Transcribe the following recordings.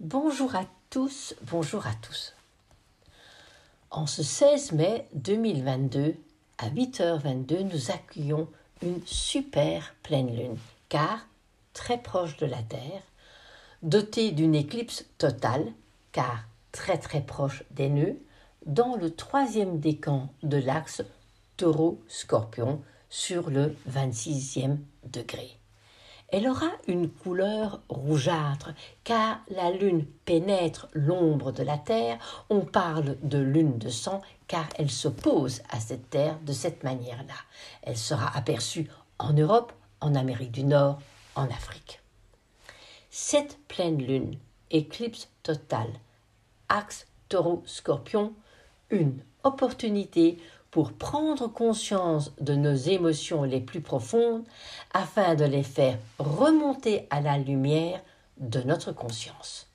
Bonjour à tous, bonjour à tous. En ce 16 mai 2022, à 8h22, nous accueillons une super pleine lune, car très proche de la Terre, dotée d'une éclipse totale, car très très proche des nœuds, dans le troisième décan de l'axe taureau-scorpion sur le 26e degré. Elle aura une couleur rougeâtre, car la lune pénètre l'ombre de la Terre. On parle de lune de sang, car elle s'oppose à cette Terre de cette manière-là. Elle sera aperçue en Europe, en Amérique du Nord, en Afrique. Cette pleine lune, éclipse totale, axe taureau-scorpion, une opportunité pour prendre conscience de nos émotions les plus profondes afin de les faire remonter à la lumière de notre conscience.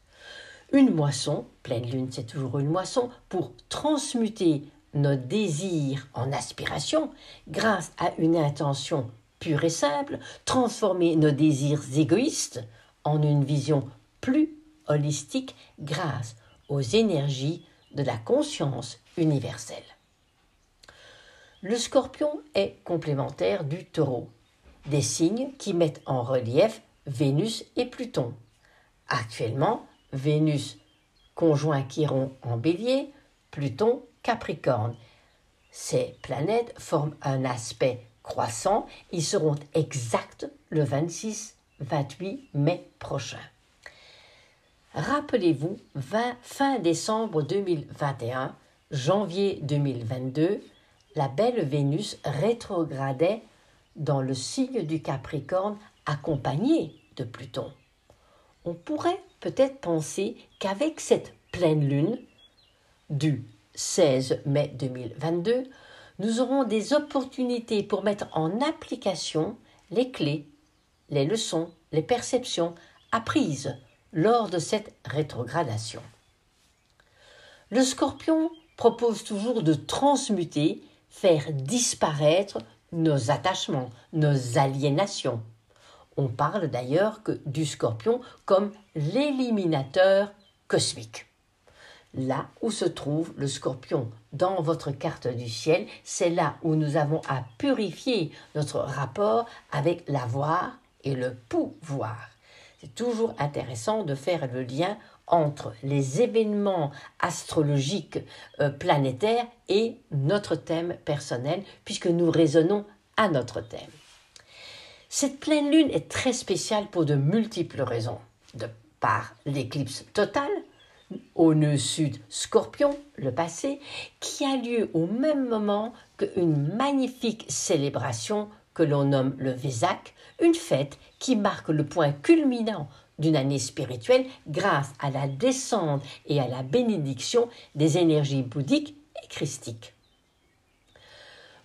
Une moisson, pleine lune c'est toujours une moisson, pour transmuter nos désirs en aspiration grâce à une intention pure et simple, transformer nos désirs égoïstes en une vision plus holistique grâce aux énergies de la conscience universelle. Le scorpion est complémentaire du taureau, des signes qui mettent en relief Vénus et Pluton. Actuellement, Vénus conjoint Chiron en bélier, Pluton Capricorne. Ces planètes forment un aspect croissant. Ils seront exacts le 26-28 mai prochain. Rappelez-vous, fin décembre 2021, janvier 2022, la belle Vénus rétrogradait dans le signe du Capricorne accompagnée de Pluton. On pourrait peut-être penser qu'avec cette pleine lune du 16 mai 2022, nous aurons des opportunités pour mettre en application les clés, les leçons, les perceptions apprises lors de cette rétrogradation. Le scorpion propose toujours de transmuter faire disparaître nos attachements, nos aliénations. On parle d'ailleurs que du scorpion comme l'éliminateur cosmique. Là où se trouve le scorpion dans votre carte du ciel, c'est là où nous avons à purifier notre rapport avec l'avoir et le pouvoir. C'est toujours intéressant de faire le lien entre les événements astrologiques euh, planétaires et notre thème personnel, puisque nous raisonnons à notre thème. Cette pleine lune est très spéciale pour de multiples raisons. De par l'éclipse totale, au nœud sud Scorpion, le passé, qui a lieu au même moment qu'une magnifique célébration que l'on nomme le Vésac, une fête qui marque le point culminant d'une année spirituelle grâce à la descente et à la bénédiction des énergies bouddhiques et christiques.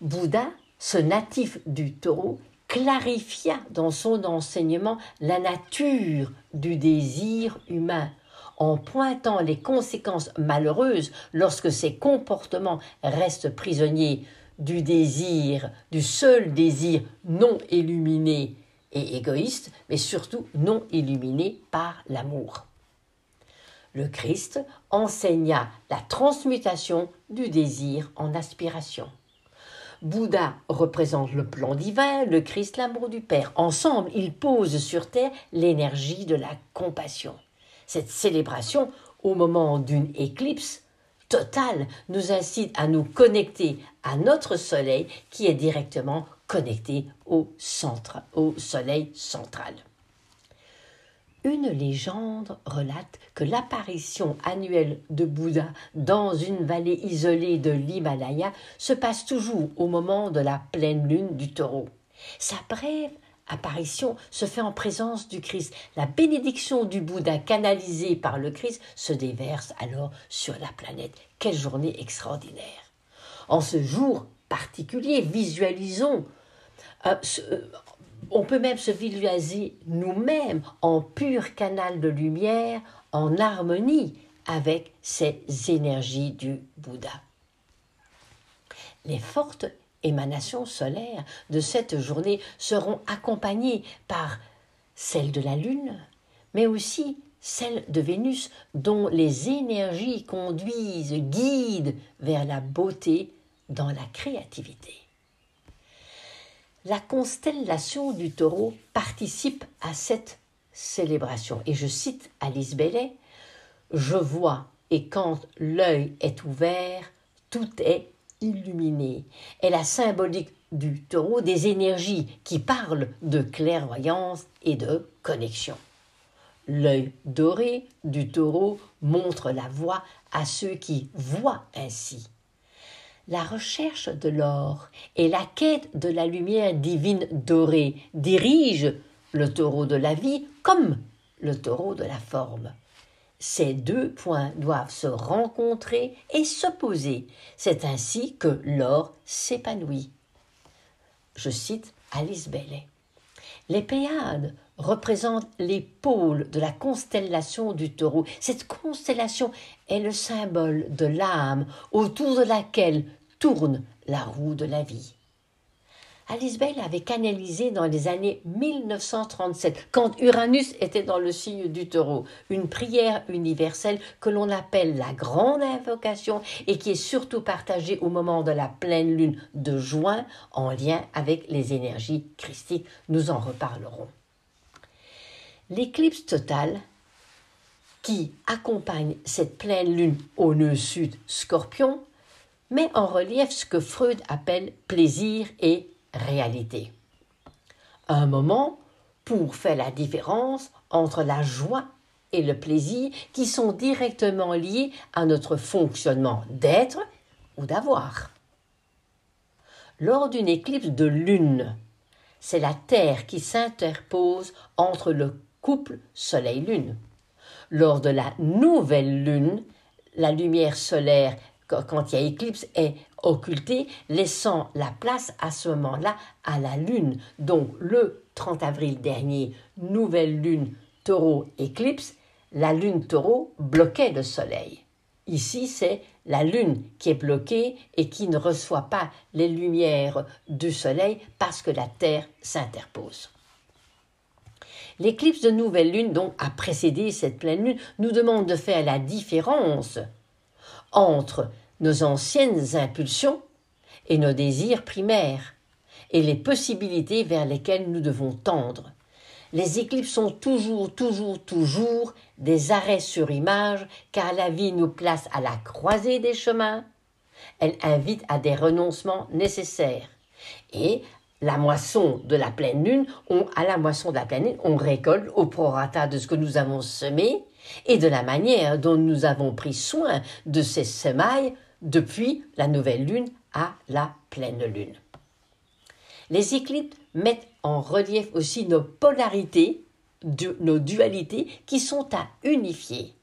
Bouddha, ce natif du taureau, clarifia dans son enseignement la nature du désir humain en pointant les conséquences malheureuses lorsque ces comportements restent prisonniers du désir, du seul désir non illuminé et égoïste, mais surtout non illuminé par l'amour. Le Christ enseigna la transmutation du désir en aspiration. Bouddha représente le plan divin, le Christ l'amour du Père. Ensemble, ils posent sur terre l'énergie de la compassion. Cette célébration, au moment d'une éclipse, Total nous incite à nous connecter à notre soleil qui est directement connecté au, centre, au soleil central. Une légende relate que l'apparition annuelle de Bouddha dans une vallée isolée de l'Himalaya se passe toujours au moment de la pleine lune du taureau. Sa brève apparition se fait en présence du Christ. La bénédiction du Bouddha canalisée par le Christ se déverse alors sur la planète. Quelle journée extraordinaire. En ce jour particulier, visualisons, euh, euh, on peut même se visualiser nous-mêmes en pur canal de lumière, en harmonie avec ces énergies du Bouddha. Les fortes émanations solaires de cette journée seront accompagnées par celles de la Lune, mais aussi celle de Vénus, dont les énergies conduisent, guident vers la beauté dans la créativité. La constellation du taureau participe à cette célébration. Et je cite Alice Bellet Je vois, et quand l'œil est ouvert, tout est illuminé. Et la symbolique du taureau des énergies qui parlent de clairvoyance et de connexion. L'œil doré du taureau montre la voie à ceux qui voient ainsi. La recherche de l'or et la quête de la lumière divine dorée dirigent le taureau de la vie comme le taureau de la forme. Ces deux points doivent se rencontrer et s'opposer. C'est ainsi que l'or s'épanouit. Je cite Alice Bailey. Les Pléiades représentent les pôles de la constellation du taureau. Cette constellation est le symbole de l'âme autour de laquelle tourne la roue de la vie. Alice Bell avait canalisé dans les années 1937, quand Uranus était dans le signe du taureau, une prière universelle que l'on appelle la grande invocation et qui est surtout partagée au moment de la pleine lune de juin en lien avec les énergies christiques. Nous en reparlerons. L'éclipse totale qui accompagne cette pleine lune au nœud sud scorpion met en relief ce que Freud appelle plaisir et réalité. Un moment pour faire la différence entre la joie et le plaisir qui sont directement liés à notre fonctionnement d'être ou d'avoir. Lors d'une éclipse de lune, c'est la Terre qui s'interpose entre le couple Soleil-Lune. Lors de la nouvelle lune, la lumière solaire quand il y a éclipse, est occultée, laissant la place à ce moment-là à la Lune. Donc le 30 avril dernier, nouvelle Lune, taureau, éclipse, la Lune taureau bloquait le Soleil. Ici, c'est la Lune qui est bloquée et qui ne reçoit pas les lumières du Soleil parce que la Terre s'interpose. L'éclipse de nouvelle Lune, donc, a précédé cette pleine Lune, nous demande de faire la différence entre nos anciennes impulsions et nos désirs primaires, et les possibilités vers lesquelles nous devons tendre. Les éclipses sont toujours, toujours, toujours des arrêts sur image, car la vie nous place à la croisée des chemins. Elle invite à des renoncements nécessaires. Et la moisson de la pleine lune, on, à la moisson de la pleine lune, on récolte au prorata de ce que nous avons semé et de la manière dont nous avons pris soin de ces semailles depuis la nouvelle lune à la pleine lune. Les éclipses mettent en relief aussi nos polarités, nos dualités qui sont à unifier.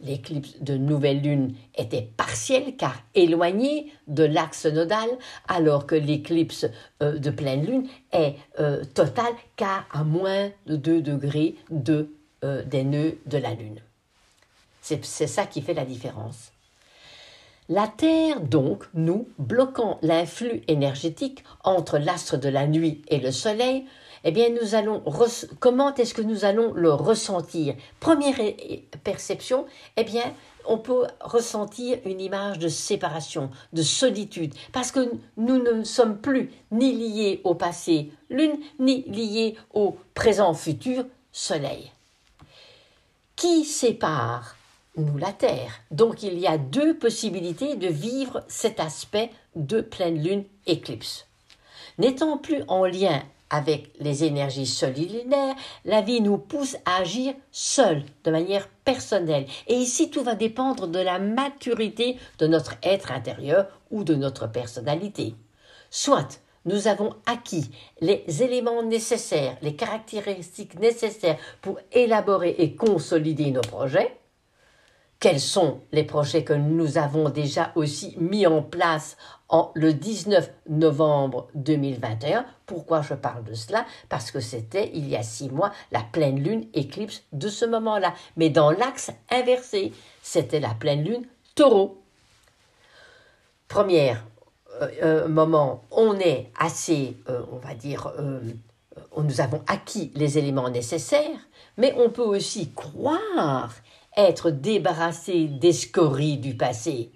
L'éclipse de nouvelle lune était partielle car éloignée de l'axe nodal, alors que l'éclipse euh, de pleine lune est euh, totale car à moins de 2 degrés de, euh, des nœuds de la lune. C'est ça qui fait la différence. La Terre, donc, nous, bloquant l'influx énergétique entre l'astre de la nuit et le Soleil, eh comment est-ce que nous allons le ressentir? Première perception, eh bien, on peut ressentir une image de séparation, de solitude, parce que nous ne sommes plus ni liés au passé lune, ni liés au présent futur soleil. Qui sépare nous la Terre? Donc il y a deux possibilités de vivre cet aspect de pleine lune éclipse. N'étant plus en lien avec les énergies solilinaires, la vie nous pousse à agir seul, de manière personnelle. Et ici, tout va dépendre de la maturité de notre être intérieur ou de notre personnalité. Soit nous avons acquis les éléments nécessaires, les caractéristiques nécessaires pour élaborer et consolider nos projets, quels sont les projets que nous avons déjà aussi mis en place en, le 19 novembre 2021. Pourquoi je parle de cela? Parce que c'était, il y a six mois, la pleine lune éclipse de ce moment-là. Mais dans l'axe inversé, c'était la pleine lune taureau. Premier euh, euh, moment, on est assez, euh, on va dire, euh, nous avons acquis les éléments nécessaires, mais on peut aussi croire être débarrassé des scories du passé.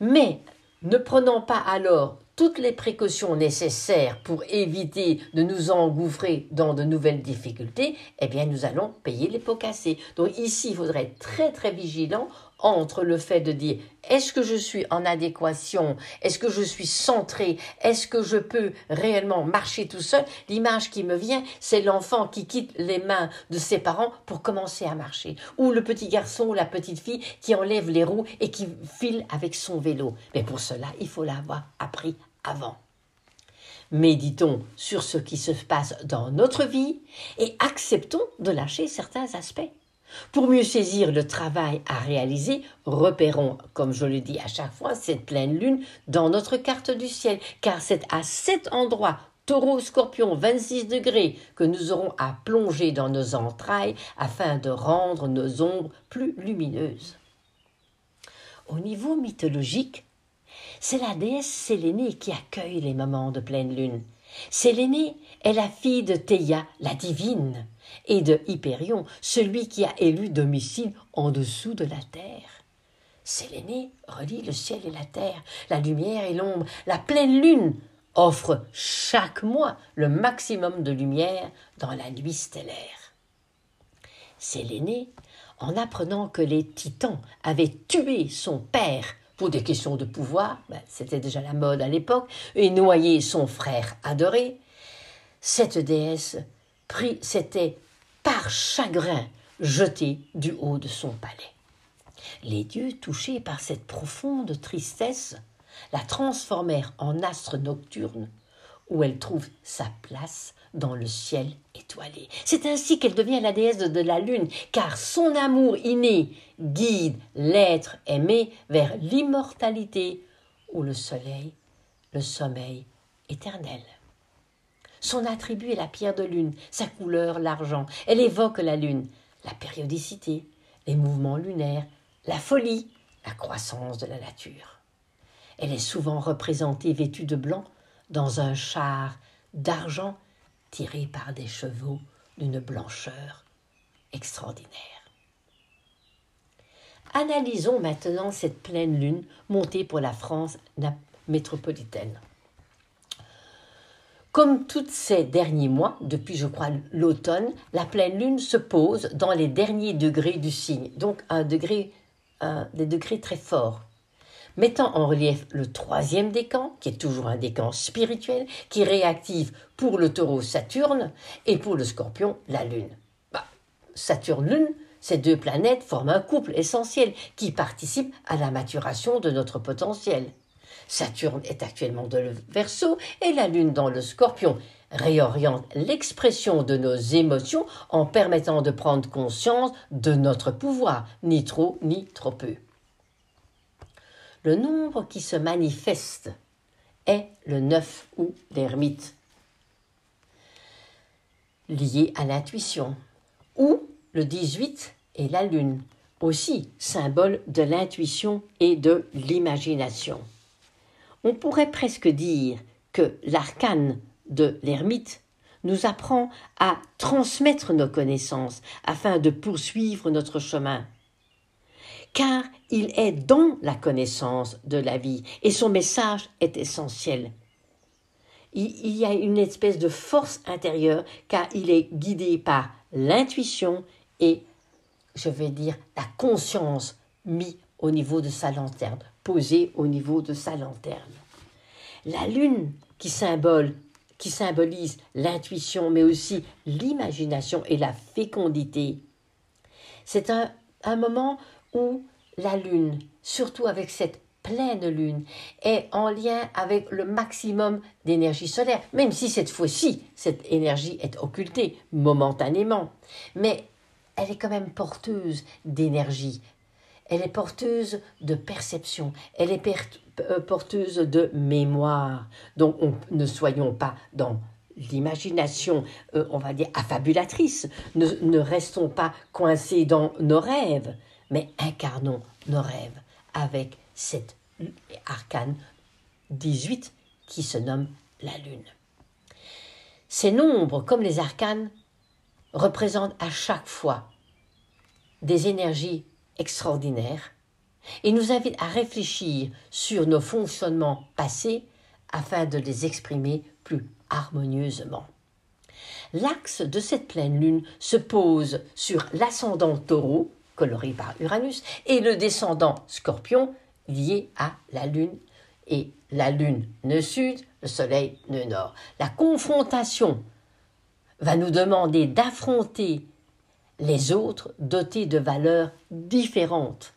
Mais ne prenons pas alors toutes les précautions nécessaires pour éviter de nous engouffrer dans de nouvelles difficultés, eh bien nous allons payer les pots cassés. Donc ici, il faudrait être très très vigilant entre le fait de dire est-ce que je suis en adéquation, est-ce que je suis centré, est-ce que je peux réellement marcher tout seul, l'image qui me vient, c'est l'enfant qui quitte les mains de ses parents pour commencer à marcher, ou le petit garçon ou la petite fille qui enlève les roues et qui file avec son vélo. Mais pour cela, il faut l'avoir appris avant. Méditons sur ce qui se passe dans notre vie et acceptons de lâcher certains aspects. Pour mieux saisir le travail à réaliser, repérons, comme je le dis à chaque fois, cette pleine lune dans notre carte du ciel, car c'est à cet endroit, taureau, scorpion, 26 degrés, que nous aurons à plonger dans nos entrailles afin de rendre nos ombres plus lumineuses. Au niveau mythologique, c'est la déesse Sélénée qui accueille les moments de pleine lune. Sélénée est la fille de Théia, la divine, et de Hyperion, celui qui a élu domicile en dessous de la terre. Sélénée relie le ciel et la terre, la lumière et l'ombre. La pleine lune offre chaque mois le maximum de lumière dans la nuit stellaire. Sélénée, en apprenant que les titans avaient tué son père pour des questions de pouvoir, ben, c'était déjà la mode à l'époque, et noyé son frère adoré, cette déesse s'était par chagrin jeté du haut de son palais. Les dieux, touchés par cette profonde tristesse, la transformèrent en astre nocturne, où elle trouve sa place dans le ciel étoilé. C'est ainsi qu'elle devient la déesse de la lune, car son amour inné guide l'être aimé vers l'immortalité ou le soleil, le sommeil éternel. Son attribut est la pierre de lune, sa couleur l'argent. Elle évoque la lune, la périodicité, les mouvements lunaires, la folie, la croissance de la nature. Elle est souvent représentée vêtue de blanc dans un char d'argent tiré par des chevaux d'une blancheur extraordinaire. Analysons maintenant cette pleine lune montée pour la France métropolitaine. Comme tous ces derniers mois, depuis je crois l'automne, la pleine lune se pose dans les derniers degrés du signe, donc un des degrés très forts, mettant en relief le troisième décan, qui est toujours un décan spirituel, qui réactive pour le taureau Saturne et pour le scorpion la lune. Bah, Saturne-Lune, ces deux planètes forment un couple essentiel qui participe à la maturation de notre potentiel. Saturne est actuellement dans le Verseau et la Lune dans le Scorpion. Réoriente l'expression de nos émotions en permettant de prendre conscience de notre pouvoir, ni trop ni trop peu. Le nombre qui se manifeste est le 9 ou l'ermite, lié à l'intuition, ou le 18 est la lune, aussi symbole de l'intuition et de l'imagination. On pourrait presque dire que l'arcane de l'ermite nous apprend à transmettre nos connaissances afin de poursuivre notre chemin. Car il est dans la connaissance de la vie et son message est essentiel. Il y a une espèce de force intérieure car il est guidé par l'intuition et, je vais dire, la conscience mise au niveau de sa lanterne au niveau de sa lanterne. La lune qui symbolise l'intuition, mais aussi l'imagination et la fécondité. C'est un, un moment où la lune, surtout avec cette pleine lune, est en lien avec le maximum d'énergie solaire, même si cette fois-ci, cette énergie est occultée momentanément. Mais elle est quand même porteuse d'énergie, elle est porteuse de perception, elle est euh, porteuse de mémoire. Donc ne soyons pas dans l'imagination, euh, on va dire, affabulatrice. Ne, ne restons pas coincés dans nos rêves, mais incarnons nos rêves avec cette arcane 18 qui se nomme la lune. Ces nombres, comme les arcanes, représentent à chaque fois des énergies extraordinaires et nous invitent à réfléchir sur nos fonctionnements passés afin de les exprimer plus harmonieusement. L'axe de cette pleine lune se pose sur l'ascendant taureau, coloré par Uranus, et le descendant scorpion, lié à la lune. Et la lune nœud sud, le soleil nœud nord. La confrontation va nous demander d'affronter les autres dotés de valeurs différentes.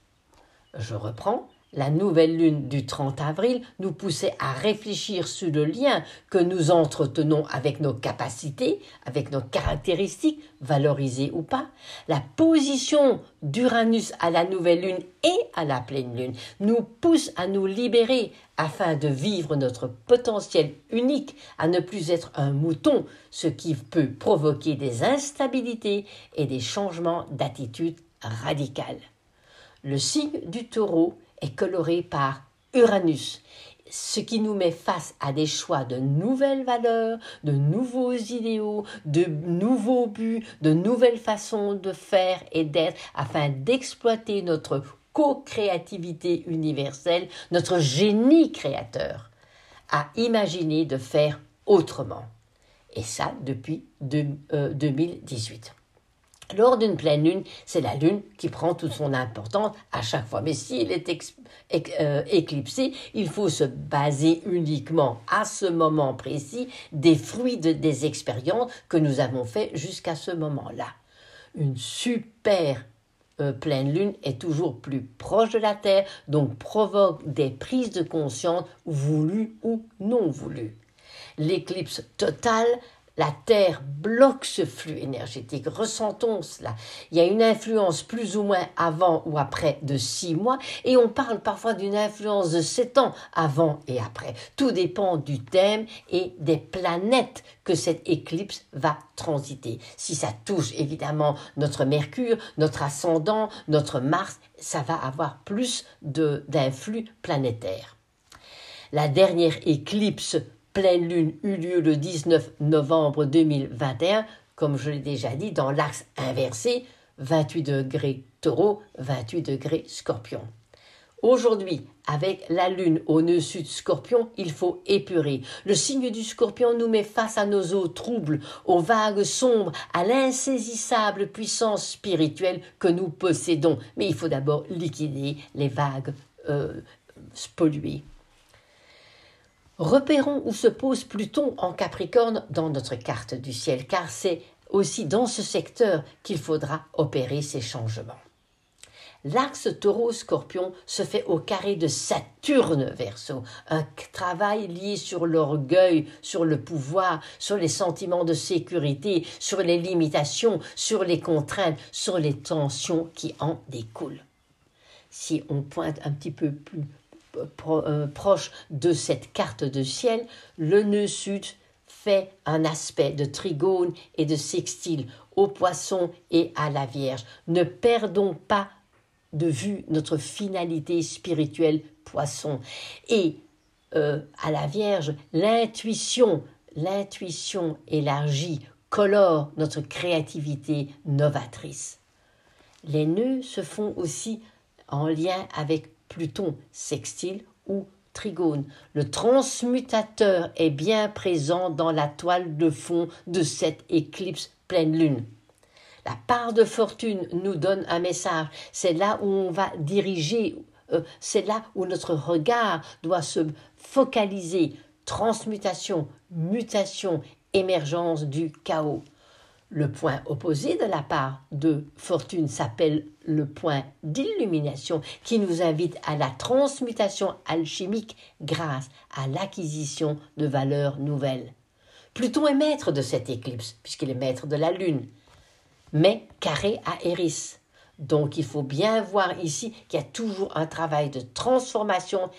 Je reprends la nouvelle lune du 30 avril nous poussait à réfléchir sur le lien que nous entretenons avec nos capacités, avec nos caractéristiques, valorisées ou pas. La position d'Uranus à la nouvelle lune et à la pleine lune nous pousse à nous libérer afin de vivre notre potentiel unique, à ne plus être un mouton, ce qui peut provoquer des instabilités et des changements d'attitude radicales. Le signe du taureau est coloré par Uranus, ce qui nous met face à des choix de nouvelles valeurs, de nouveaux idéaux, de nouveaux buts, de nouvelles façons de faire et d'être afin d'exploiter notre co-créativité universelle, notre génie créateur, à imaginer de faire autrement. Et ça depuis 2018. Lors d'une pleine lune, c'est la lune qui prend toute son importance à chaque fois. Mais s'il est euh, éclipsé, il faut se baser uniquement à ce moment précis des fruits des expériences que nous avons faites jusqu'à ce moment-là. Une super euh, pleine lune est toujours plus proche de la Terre, donc provoque des prises de conscience voulues ou non voulues. L'éclipse totale la Terre bloque ce flux énergétique. Ressentons cela. Il y a une influence plus ou moins avant ou après de six mois et on parle parfois d'une influence de sept ans avant et après. Tout dépend du thème et des planètes que cette éclipse va transiter. Si ça touche évidemment notre Mercure, notre ascendant, notre Mars, ça va avoir plus d'influx planétaire. La dernière éclipse pleine lune eut lieu le 19 novembre 2021, comme je l'ai déjà dit, dans l'axe inversé, 28 degrés taureau, 28 degrés scorpion. Aujourd'hui, avec la lune au nœud sud scorpion, il faut épurer. Le signe du scorpion nous met face à nos eaux troubles, aux vagues sombres, à l'insaisissable puissance spirituelle que nous possédons. Mais il faut d'abord liquider les vagues euh, polluées. Repérons où se pose Pluton en Capricorne dans notre carte du ciel, car c'est aussi dans ce secteur qu'il faudra opérer ces changements. L'axe taureau-scorpion se fait au carré de Saturne verso, un travail lié sur l'orgueil, sur le pouvoir, sur les sentiments de sécurité, sur les limitations, sur les contraintes, sur les tensions qui en découlent. Si on pointe un petit peu plus euh, proche de cette carte de ciel, le nœud sud fait un aspect de trigone et de sextile au poisson et à la Vierge. Ne perdons pas de vue notre finalité spirituelle poisson. Et euh, à la Vierge, l'intuition, l'intuition élargie colore notre créativité novatrice. Les nœuds se font aussi en lien avec Pluton sextile ou trigone. Le transmutateur est bien présent dans la toile de fond de cette éclipse pleine lune. La part de fortune nous donne un message. C'est là où on va diriger, euh, c'est là où notre regard doit se focaliser. Transmutation, mutation, émergence du chaos. Le point opposé de la part de fortune s'appelle le point d'illumination qui nous invite à la transmutation alchimique grâce à l'acquisition de valeurs nouvelles. Pluton est maître de cette éclipse, puisqu'il est maître de la Lune, mais carré à Eris. Donc il faut bien voir ici qu'il y a toujours un travail de transformation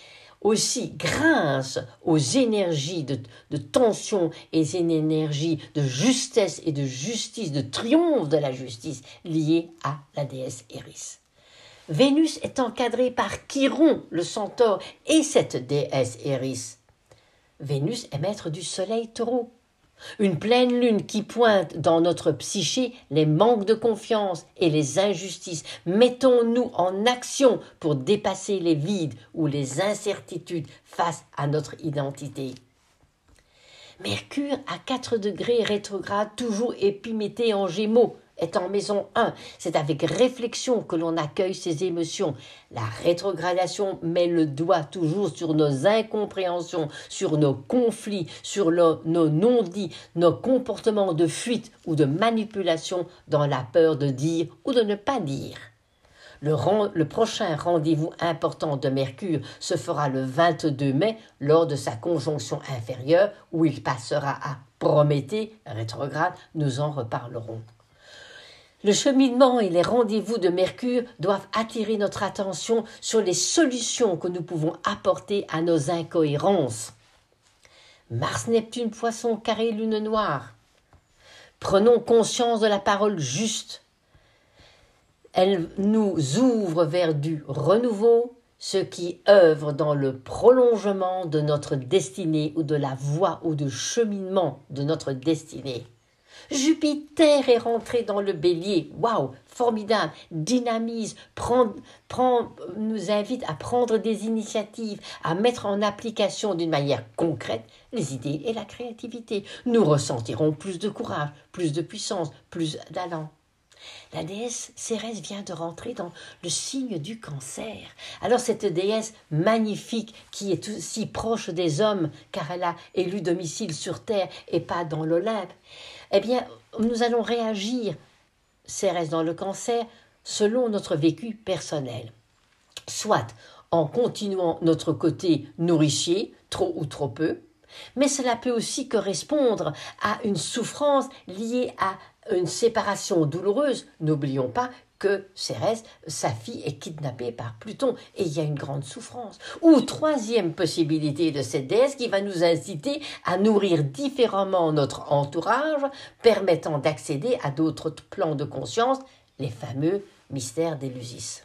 aussi grâce aux énergies de, tension et aux énergies de justesse et de justice, de triomphe de la justice liées à la déesse Eris. Vénus est encadrée par Chiron, le centaure, et cette déesse Eris. Vénus est maître du soleil taureau. Une pleine lune qui pointe dans notre psyché les manques de confiance et les injustices. Mettons-nous en action pour dépasser les vides ou les incertitudes face à notre identité. Mercure à 4 degrés rétrograde, toujours épimété en gémeaux est en maison 1. C'est avec réflexion que l'on accueille ses émotions. La rétrogradation met le doigt toujours sur nos incompréhensions, sur nos conflits, sur nos non-dits, nos comportements de fuite ou de manipulation dans la peur de dire ou de ne pas dire. Le, le, prochain rendez-vous important de Mercure se fera le 22 mai lors de sa conjonction inférieure où il passera à Prométhée rétrograde, nous en reparlerons. Le cheminement et les rendez-vous de Mercure doivent attirer notre attention sur les solutions que nous pouvons apporter à nos incohérences. Mars, Neptune, Poisson, Carré, Lune Noire. Prenons conscience de la parole juste. Elle nous ouvre vers du renouveau, ce qui œuvre dans le prolongement de notre destinée ou de la voie ou de cheminement de notre destinée. Jupiter est rentré dans le bélier. Waouh, formidable, dynamise, prend, nous invite à prendre des initiatives, à mettre en application d'une manière concrète les idées et la créativité. Nous ressentirons plus de courage, plus de puissance, plus d'allant. La déesse Cérès vient de rentrer dans le signe du cancer. Alors cette déesse magnifique qui est aussi proche des hommes, car elle a élu domicile sur terre et pas dans l'Olympe, eh bien, nous allons réagir, Cérès dans le cancer, selon notre vécu personnel. Soit en continuant notre côté nourricier, trop ou trop peu, mais cela peut aussi correspondre à une souffrance liée à une séparation douloureuse. N'oublions pas que Cérès, sa fille, est kidnappée par Pluton et il y a une grande souffrance. Ou troisième possibilité de cette déesse qui va nous inciter à nourrir différemment notre entourage, permettant d'accéder à d'autres plans de conscience, les fameux mystères d'Élusis.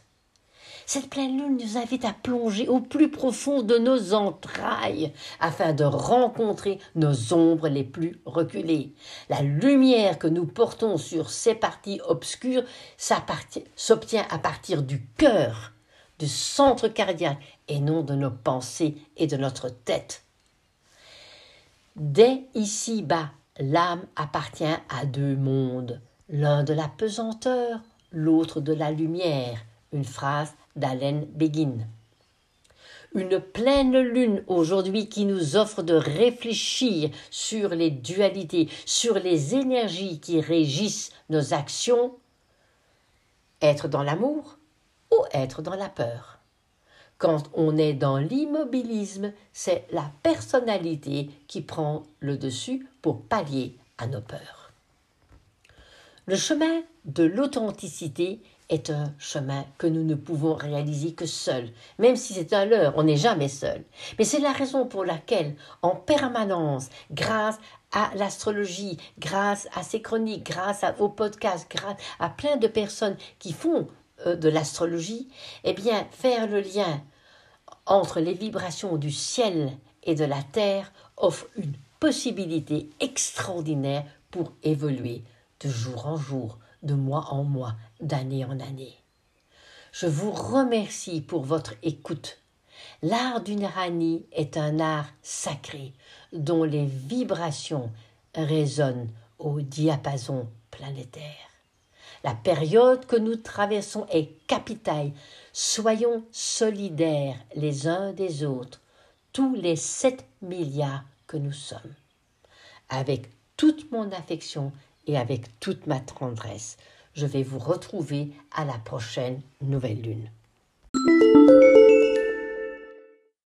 Cette pleine lune nous invite à plonger au plus profond de nos entrailles afin de rencontrer nos ombres les plus reculées. La lumière que nous portons sur ces parties obscures s'obtient à partir du cœur, du centre cardiaque et non de nos pensées et de notre tête. Dès ici-bas, l'âme appartient à deux mondes, l'un de la pesanteur, l'autre de la lumière. Une phrase d'Alain Begin. Une pleine lune aujourd'hui qui nous offre de réfléchir sur les dualités, sur les énergies qui régissent nos actions, être dans l'amour ou être dans la peur. Quand on est dans l'immobilisme, c'est la personnalité qui prend le dessus pour pallier à nos peurs. Le chemin de l'authenticité est un chemin que nous ne pouvons réaliser que seuls, même si c'est un leurre, on n'est jamais seul. Mais c'est la raison pour laquelle, en permanence, grâce à l'astrologie, grâce à ces chroniques, grâce à, vos podcasts, grâce à plein de personnes qui font euh, de l'astrologie, eh bien, faire le lien entre les vibrations du ciel et de la terre offre une possibilité extraordinaire pour évoluer de jour en jour, de mois en mois, d'année en année. Je vous remercie pour votre écoute. L'art du Narani est un art sacré dont les vibrations résonnent au diapason planétaire. La période que nous traversons est capitale. Soyons solidaires les uns des autres, tous les sept milliards que nous sommes. Avec toute mon affection et avec toute ma tendresse, je vais vous retrouver à la prochaine nouvelle lune.